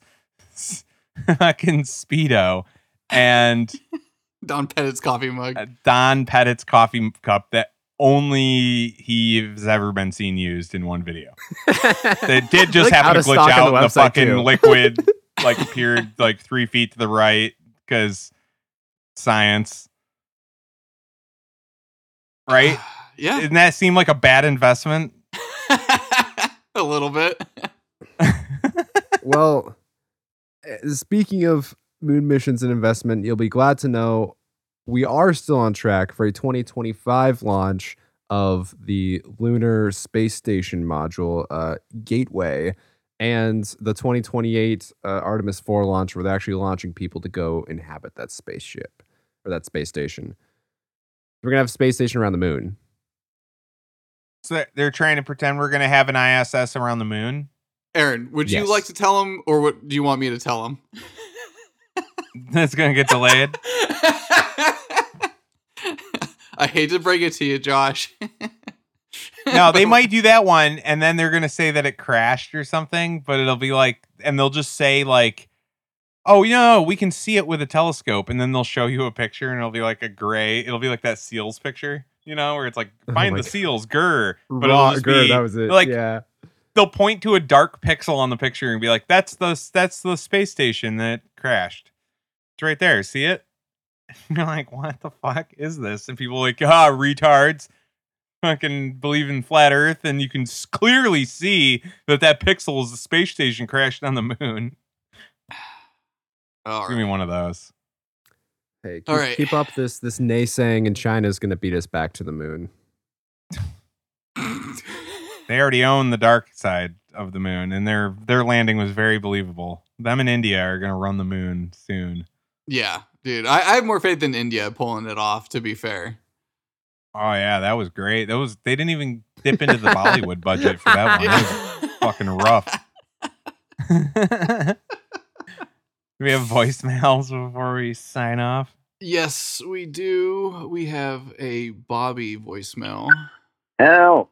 fucking speedo and [LAUGHS] Don Pettit's coffee mug. uh, Don Pettit's coffee cup that only he's ever been seen used in one video. [LAUGHS] It did just Like, happen to glitch out. the The, fucking too. liquid like [LAUGHS] appeared like three feet to the right because science. Right? [SIGHS] yeah. Didn't that seem like a bad investment? [LAUGHS] a little bit. [LAUGHS] well, eh, speaking of moon missions and investment, you'll be glad to know we are still on track for a 2025 launch of the Lunar Space Station module, uh, Gateway, and the 2028 uh, Artemis 4 launch, where they're actually launching people to go inhabit that spaceship or that space station. We're gonna have a space station around the moon. So they're- they're trying to pretend we're gonna have an ISS around the moon. Aaron, would you like to tell them, or what do you want me to tell them? [LAUGHS] That's gonna get delayed. [LAUGHS] I hate to break it to you, Josh. [LAUGHS] no, they might do that one, and then they're gonna say that it crashed or something, but it'll be like, and they'll just say like, "Oh, you know, we can see it with a telescope," and then they'll show you a picture, and it'll be like a gray. It'll be like that seals picture, you know, where it's like, Oh "Find the God. seals, grr," but Raw- it'll just good, be that was it. like- yeah. they'll point to a dark pixel on the picture and be like, "That's the that's the space station that crashed. It's right there. See it?" [LAUGHS] You're like, "What the fuck is this?" And people like, "Ah, retards." Fucking believe in flat Earth, and you can clearly see that that pixel is the space station crashed on the moon. All Give me one of those. Hey, keep, All right. keep up this this naysaying, and China's gonna beat us back to the moon. [LAUGHS] They already own the dark side of the moon, and their their landing was very believable. Them in India are gonna run the moon soon. yeah, dude. I, I have more faith in India pulling it off, to be fair. Oh yeah, that was great. That was they didn't even dip into the Bollywood budget for that one. That was [LAUGHS] fucking rough. [LAUGHS] We have voicemails before we sign off? Yes, we do. We have a Bobby voicemail. Hell,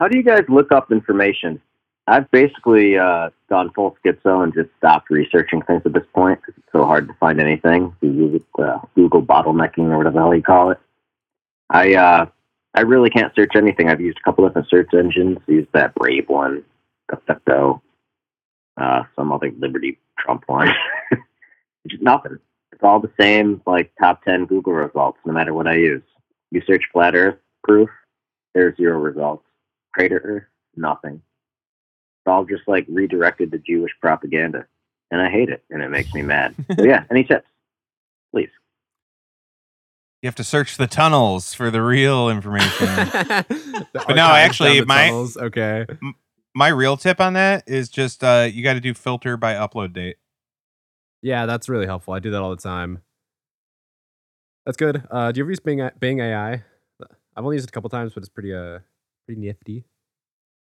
how do you guys look up information? I've basically uh, gone full schizo and just stopped researching things at this point because it's so hard to find anything. You use it, uh, Google bottlenecking or whatever the hell you call it. I uh, I really can't search anything. I've used a couple different search engines. Used that Brave one, DuckDuckGo, uh, some other Liberty Trump one. [LAUGHS] just nothing. It's all the same, like top ten Google results, no matter what I use. You search flat Earth proof, there's zero results. Crater Earth, nothing. It's all just like redirected to Jewish propaganda, and I hate it, and it makes me mad. [LAUGHS] so yeah, any tips, please? You have to search the tunnels for the real information. [LAUGHS] The But no, actually, my- tunnels, okay. My real tip on that is just uh, you got to do filter by upload date. Yeah, that's really helpful. I do that all the time. That's good. Uh, do you ever use Bing, Bing AI? I've only used it a couple times, but it's pretty uh pretty nifty.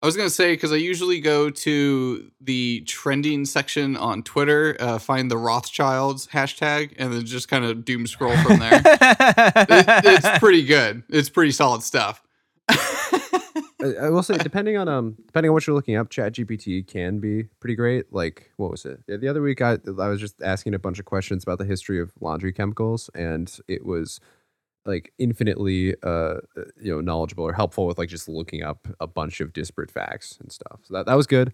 I was gonna say because I usually go to the trending section on Twitter, uh, find the Rothschilds hashtag, and then just kind of doom scroll from there. It- it's [LAUGHS] pretty good. It's pretty solid stuff. I, I will say, depending on um, depending on what you're looking up, ChatGPT can be pretty great. Like, what was it? Yeah, the other week, I I was just asking a bunch of questions about the history of laundry chemicals, and it was like infinitely uh you know knowledgeable or helpful with like just looking up a bunch of disparate facts and stuff. So that that was good.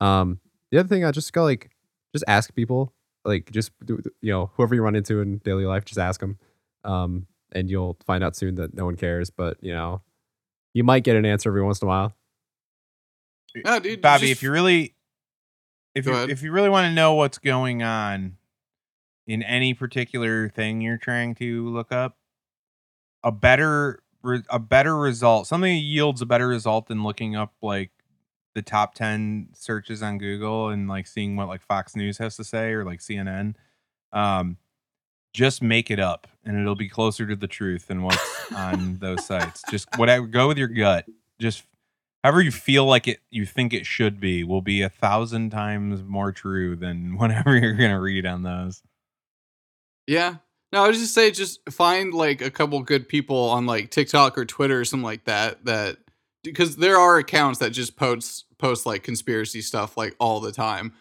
Um, the other thing I just got like just ask people like just you know whoever you run into in daily life, just ask them. Um, and you'll find out soon that no one cares, but you know you might get an answer every once in a while. No, dude, Bobby, just- if you really, if Go you ahead. if you really want to know what's going on in any particular thing you're trying to look up, a better a better result, something that yields a better result than looking up like the top ten searches on Google and like seeing what like Fox News has to say or like CNN. Um, just make it up, and it'll be closer to the truth than what's [LAUGHS] on those sites. Just whatever, go with your gut. Just however you feel like it you think it should be will be a thousand times more true than [LAUGHS] whatever you're gonna read on those Yeah. No, I was just say just find like a couple good people on like TikTok or Twitter or something like that that because there are accounts that just post post like conspiracy stuff like all the time.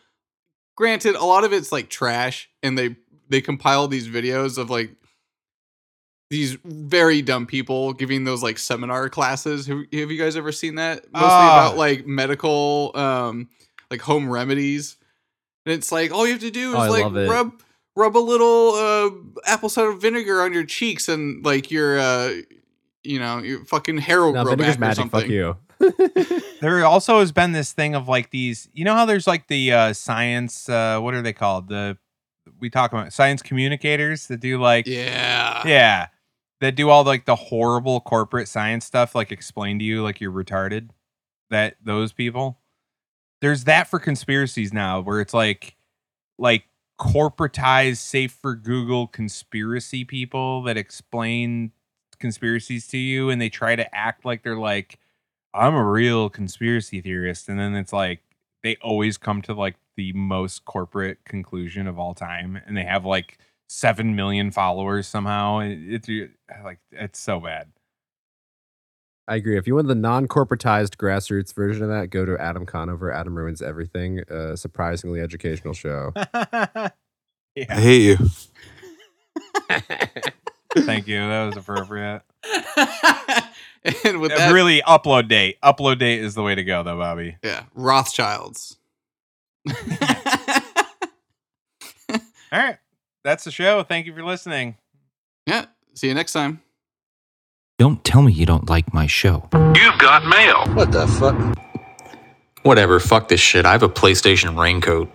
Granted, a lot of it's like trash and they they compile these videos of like these very dumb people giving those like seminar classes. Have, have you guys ever seen that? Mostly Ah. about like medical um like home remedies. And it's like all you have to do is Oh, like rub rub a little uh apple cider vinegar on your cheeks and like your uh you know your fucking hair will No, grow vinegar's back or magic. something. Fuck you. [LAUGHS] there also has been this thing of like these you know how there's like the uh science uh what are they called the we talk about science communicators that do like Yeah. yeah that do all like the horrible corporate science stuff like explain to you like you're retarded that those people there's that for conspiracies now where it's like like corporatized safe for google conspiracy people that explain conspiracies to you and they try to act like they're like i'm a real conspiracy theorist and then it's like they always come to like the most corporate conclusion of all time and they have like 7 million followers somehow It- it's like it's so bad I agree. If you want the non-corporatized grassroots version of that, go to Adam Conover. Adam ruins everything. A surprisingly educational show. [LAUGHS] yeah hate you. [LAUGHS] thank you that was appropriate [LAUGHS] and with Uh, that, really upload date upload date is the way to go though bobby yeah, Rothschilds. all right that's the show thank you for listening yeah. See you next time. Don't tell me you don't like my show. You've got mail. What the fuck? Whatever, fuck this shit. I have a PlayStation raincoat.